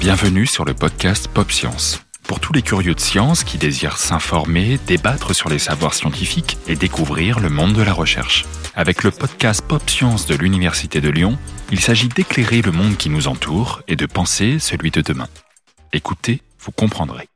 Bienvenue sur le podcast Pop Science. Pour tous les curieux de science qui désirent s'informer, débattre sur les savoirs scientifiques et découvrir le monde de la recherche. Avec le podcast Pop Science de l'Université de Lyon, il s'agit d'éclairer le monde qui nous entoure et de penser celui de demain. Écoutez, vous comprendrez.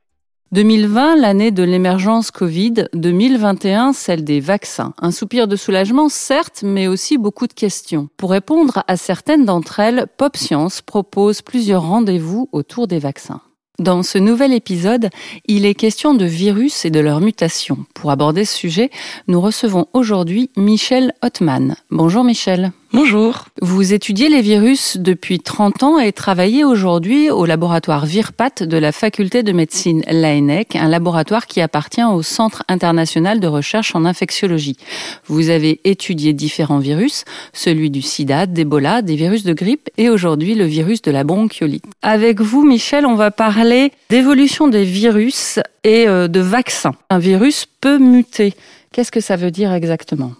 2020, l'année de l'émergence Covid, 2021, celle des vaccins. Un soupir de soulagement, certes, mais aussi beaucoup de questions. Pour répondre à certaines d'entre elles, Pop Science propose plusieurs rendez-vous autour des vaccins. Dans ce nouvel épisode, il est question de virus et de leurs mutations. Pour aborder ce sujet, nous recevons aujourd'hui Michel Hotman. Bonjour Michel. Bonjour. Vous étudiez les virus depuis 30 ans et travaillez aujourd'hui au laboratoire VIRPAT de la faculté de médecine l'ANEC, un laboratoire qui appartient au Centre international de recherche en infectiologie. Vous avez étudié différents virus, celui du sida, d'Ebola, des virus de grippe et aujourd'hui le virus de la bronchiolite. Avec vous, Michel, on va parler d'évolution des virus et euh, de vaccins. Un virus peut muter. Qu'est-ce que ça veut dire exactement?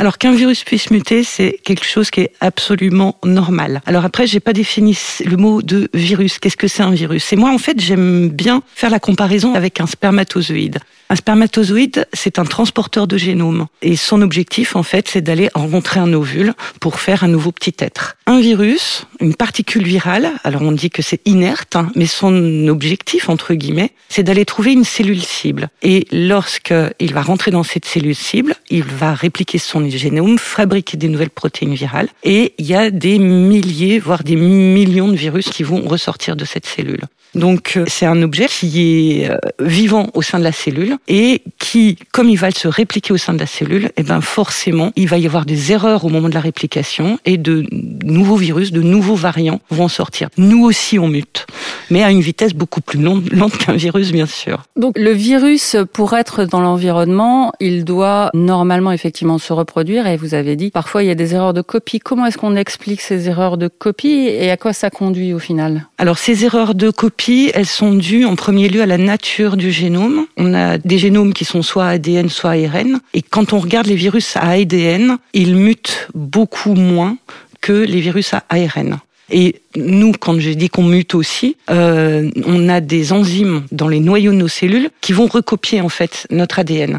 Alors qu'un virus puisse muter, c'est quelque chose qui est absolument normal. Alors après, j'ai pas défini le mot de virus. Qu'est-ce que c'est un virus? Et moi, en fait, j'aime bien faire la comparaison avec un spermatozoïde. Un spermatozoïde, c'est un transporteur de génome. Et son objectif, en fait, c'est d'aller rencontrer un ovule pour faire un nouveau petit être. Un virus, une particule virale, alors on dit que c'est inerte, hein, mais son objectif, entre guillemets, c'est d'aller trouver une cellule cible. Et lorsqu'il va rentrer dans cette cellule cible, il va répliquer son génome, fabriquer des nouvelles protéines virales. Et il y a des milliers, voire des millions de virus qui vont ressortir de cette cellule. Donc euh, c'est un objet qui est euh, vivant au sein de la cellule et qui, comme il va se répliquer au sein de la cellule, eh ben forcément il va y avoir des erreurs au moment de la réplication et de nouveaux virus, de nouveaux variants vont sortir. Nous aussi on mute, mais à une vitesse beaucoup plus lente qu'un virus bien sûr. Donc le virus, pour être dans l'environnement, il doit normalement effectivement se reproduire et vous avez dit parfois il y a des erreurs de copie. Comment est-ce qu'on explique ces erreurs de copie et à quoi ça conduit au final? Alors ces erreurs de copie elles sont dues en premier lieu à la nature du génome. On a des génomes qui sont soit ADN, soit ARN. Et quand on regarde les virus à ADN, ils mutent beaucoup moins que les virus à ARN. Et nous, quand j'ai dit qu'on mute aussi, euh, on a des enzymes dans les noyaux de nos cellules qui vont recopier en fait notre ADN.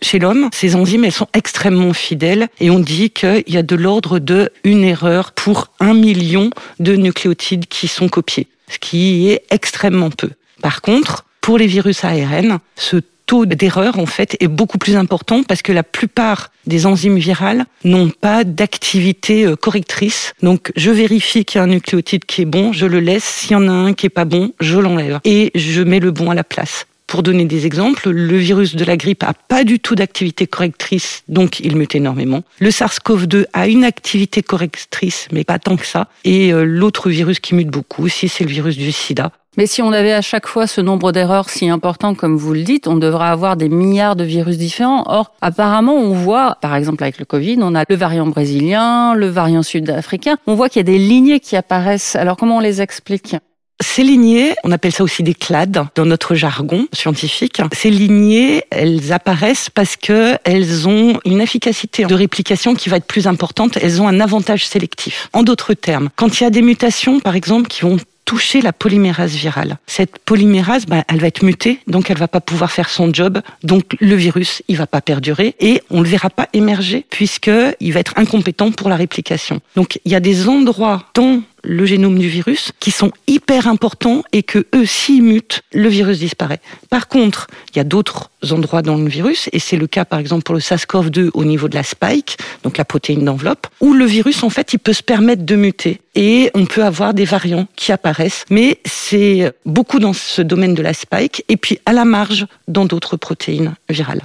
Chez l'homme, ces enzymes, elles sont extrêmement fidèles et on dit qu'il y a de l'ordre de une erreur pour un million de nucléotides qui sont copiés ce qui est extrêmement peu. Par contre, pour les virus ARN, ce taux d'erreur en fait est beaucoup plus important parce que la plupart des enzymes virales n'ont pas d'activité euh, correctrice. Donc je vérifie qu'il y a un nucléotide qui est bon, je le laisse. S'il y en a un qui est pas bon, je l'enlève et je mets le bon à la place. Pour donner des exemples, le virus de la grippe a pas du tout d'activité correctrice, donc il mute énormément. Le SARS-CoV-2 a une activité correctrice, mais pas tant que ça. Et euh, l'autre virus qui mute beaucoup aussi, c'est le virus du sida. Mais si on avait à chaque fois ce nombre d'erreurs si important comme vous le dites, on devrait avoir des milliards de virus différents. Or, apparemment, on voit, par exemple avec le Covid, on a le variant brésilien, le variant sud-africain, on voit qu'il y a des lignées qui apparaissent. Alors comment on les explique? Ces lignées, on appelle ça aussi des clades dans notre jargon scientifique. Ces lignées, elles apparaissent parce que elles ont une efficacité de réplication qui va être plus importante. Elles ont un avantage sélectif. En d'autres termes, quand il y a des mutations, par exemple, qui vont toucher la polymérase virale. Cette polymérase, ben, elle va être mutée, donc elle va pas pouvoir faire son job, donc le virus, il va pas perdurer et on le verra pas émerger puisque il va être incompétent pour la réplication. Donc il y a des endroits dans le génome du virus qui sont hyper importants et que eux, s'ils mutent, le virus disparaît. Par contre, il y a d'autres endroits dans le virus, et c'est le cas par exemple pour le SARS-CoV-2 au niveau de la spike, donc la protéine d'enveloppe, où le virus en fait il peut se permettre de muter et on peut avoir des variants qui apparaissent, mais c'est beaucoup dans ce domaine de la spike et puis à la marge dans d'autres protéines virales.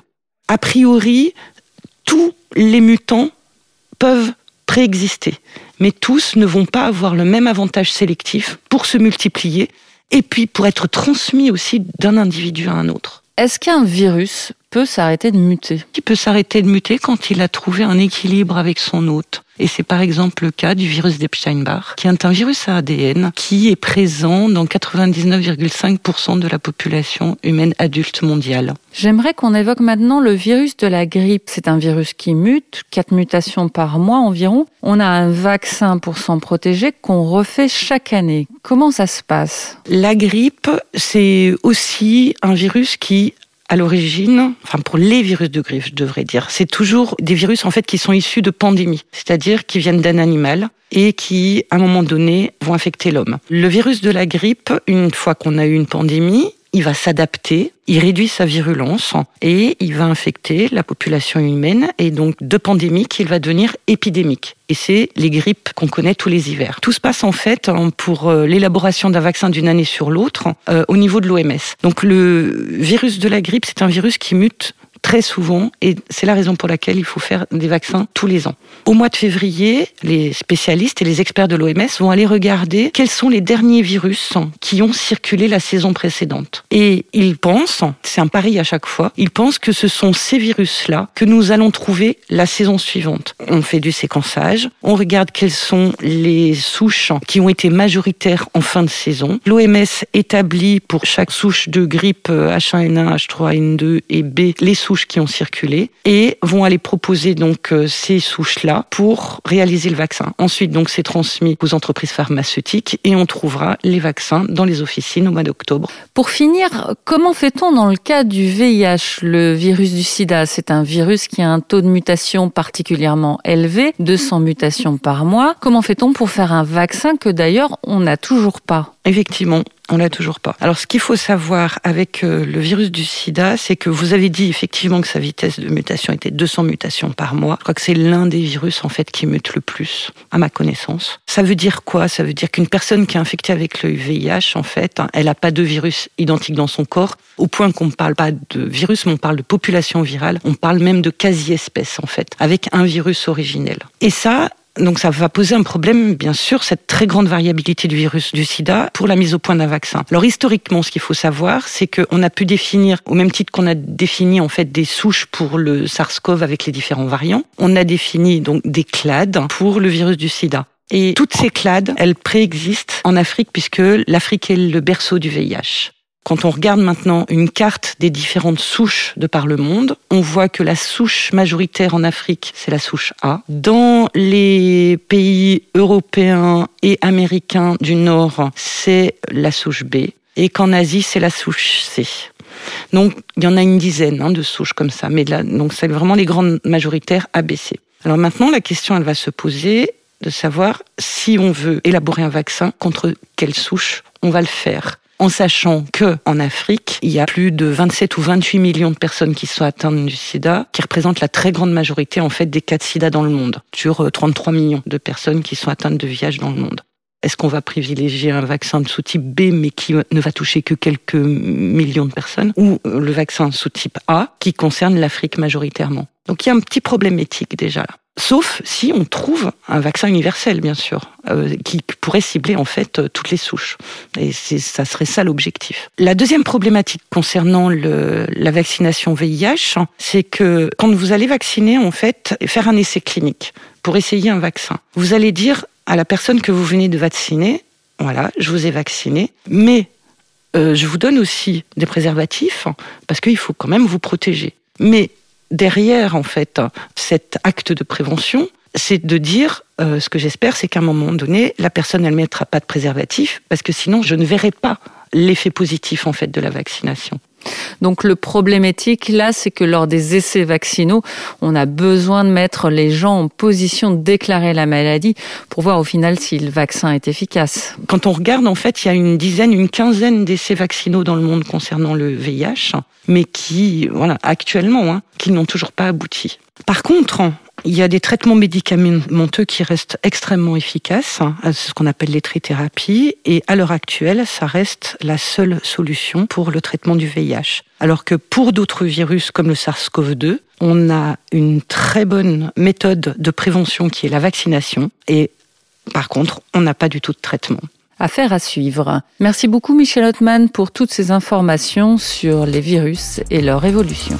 A priori, tous les mutants peuvent préexister mais tous ne vont pas avoir le même avantage sélectif pour se multiplier et puis pour être transmis aussi d'un individu à un autre. Est-ce qu'un virus peut s'arrêter de muter? Il peut s'arrêter de muter quand il a trouvé un équilibre avec son hôte. Et c'est par exemple le cas du virus d'Epstein-Barr, qui est un virus à ADN qui est présent dans 99,5% de la population humaine adulte mondiale. J'aimerais qu'on évoque maintenant le virus de la grippe. C'est un virus qui mute, 4 mutations par mois environ. On a un vaccin pour s'en protéger qu'on refait chaque année. Comment ça se passe? La grippe, c'est aussi un virus qui à l'origine, enfin pour les virus de grippe, je devrais dire, c'est toujours des virus en fait qui sont issus de pandémies, c'est-à-dire qui viennent d'un animal et qui, à un moment donné, vont infecter l'homme. Le virus de la grippe, une fois qu'on a eu une pandémie, il va s'adapter, il réduit sa virulence et il va infecter la population humaine et donc de pandémique, il va devenir épidémique. Et c'est les grippes qu'on connaît tous les hivers. Tout se passe en fait pour euh, l'élaboration d'un vaccin d'une année sur l'autre euh, au niveau de l'OMS. Donc le virus de la grippe, c'est un virus qui mute très souvent et c'est la raison pour laquelle il faut faire des vaccins tous les ans. Au mois de février, les spécialistes et les experts de l'OMS vont aller regarder quels sont les derniers virus qui ont circulé la saison précédente. Et ils pensent, c'est un pari à chaque fois, ils pensent que ce sont ces virus-là que nous allons trouver la saison suivante. On fait du séquençage, on regarde quelles sont les souches qui ont été majoritaires en fin de saison. L'OMS établit pour chaque souche de grippe H1N1, H3N2 et B les souches qui ont circulé et vont aller proposer donc euh, ces souches-là pour réaliser le vaccin. Ensuite, donc, c'est transmis aux entreprises pharmaceutiques et on trouvera les vaccins dans les officines au mois d'octobre. Pour finir, comment fait-on dans le cas du VIH, le virus du sida C'est un virus qui a un taux de mutation particulièrement élevé, 200 mutations par mois. Comment fait-on pour faire un vaccin que d'ailleurs on n'a toujours pas? Effectivement, on l'a toujours pas. Alors, ce qu'il faut savoir avec euh, le virus du sida, c'est que vous avez dit effectivement que sa vitesse de mutation était 200 mutations par mois. Je crois que c'est l'un des virus, en fait, qui mute le plus, à ma connaissance. Ça veut dire quoi? Ça veut dire qu'une personne qui est infectée avec le VIH, en fait, hein, elle n'a pas de virus identique dans son corps, au point qu'on ne parle pas de virus, mais on parle de population virale. On parle même de quasi-espèce, en fait, avec un virus originel. Et ça, donc ça va poser un problème, bien sûr, cette très grande variabilité du virus du sida pour la mise au point d'un vaccin. Alors historiquement, ce qu'il faut savoir, c'est qu'on a pu définir, au même titre qu'on a défini en fait des souches pour le SARS-CoV avec les différents variants, on a défini donc des clades pour le virus du sida. Et toutes ces clades, elles préexistent en Afrique puisque l'Afrique est le berceau du VIH. Quand on regarde maintenant une carte des différentes souches de par le monde, on voit que la souche majoritaire en Afrique, c'est la souche A. Dans les pays européens et américains du Nord, c'est la souche B. Et qu'en Asie, c'est la souche C. Donc, il y en a une dizaine hein, de souches comme ça. Mais là, donc, c'est vraiment les grandes majoritaires ABC. Alors maintenant, la question, elle va se poser de savoir si on veut élaborer un vaccin contre quelle souche on va le faire en sachant que en Afrique, il y a plus de 27 ou 28 millions de personnes qui sont atteintes du sida, qui représentent la très grande majorité en fait des cas de sida dans le monde, sur 33 euh, millions de personnes qui sont atteintes de VIH dans le monde. Est-ce qu'on va privilégier un vaccin de sous-type B, mais qui ne va toucher que quelques millions de personnes, ou euh, le vaccin sous-type A, qui concerne l'Afrique majoritairement? Donc il y a un petit problème éthique déjà là. Sauf si on trouve un vaccin universel, bien sûr, euh, qui pourrait cibler en fait euh, toutes les souches. Et ça serait ça l'objectif. La deuxième problématique concernant la vaccination VIH, c'est que quand vous allez vacciner, en fait, faire un essai clinique pour essayer un vaccin, vous allez dire à la personne que vous venez de vacciner, voilà, je vous ai vacciné, mais euh, je vous donne aussi des préservatifs parce qu'il faut quand même vous protéger. Mais derrière, en fait, cet acte de prévention, c'est de dire, euh, ce que j'espère, c'est qu'à un moment donné, la personne, elle ne mettra pas de préservatif, parce que sinon, je ne verrai pas l'effet positif, en fait, de la vaccination. Donc le problématique là, c'est que lors des essais vaccinaux, on a besoin de mettre les gens en position de déclarer la maladie pour voir au final si le vaccin est efficace. Quand on regarde, en fait, il y a une dizaine, une quinzaine d'essais vaccinaux dans le monde concernant le VIH, mais qui, voilà, actuellement, hein, qui n'ont toujours pas abouti. Par contre, il y a des traitements médicamenteux qui restent extrêmement efficaces, hein, ce qu'on appelle les trithérapies, et à l'heure actuelle, ça reste la seule solution pour le traitement du VIH. Alors que pour d'autres virus comme le SARS-CoV-2, on a une très bonne méthode de prévention qui est la vaccination, et par contre, on n'a pas du tout de traitement. Affaire à suivre. Merci beaucoup Michel Hotman pour toutes ces informations sur les virus et leur évolution.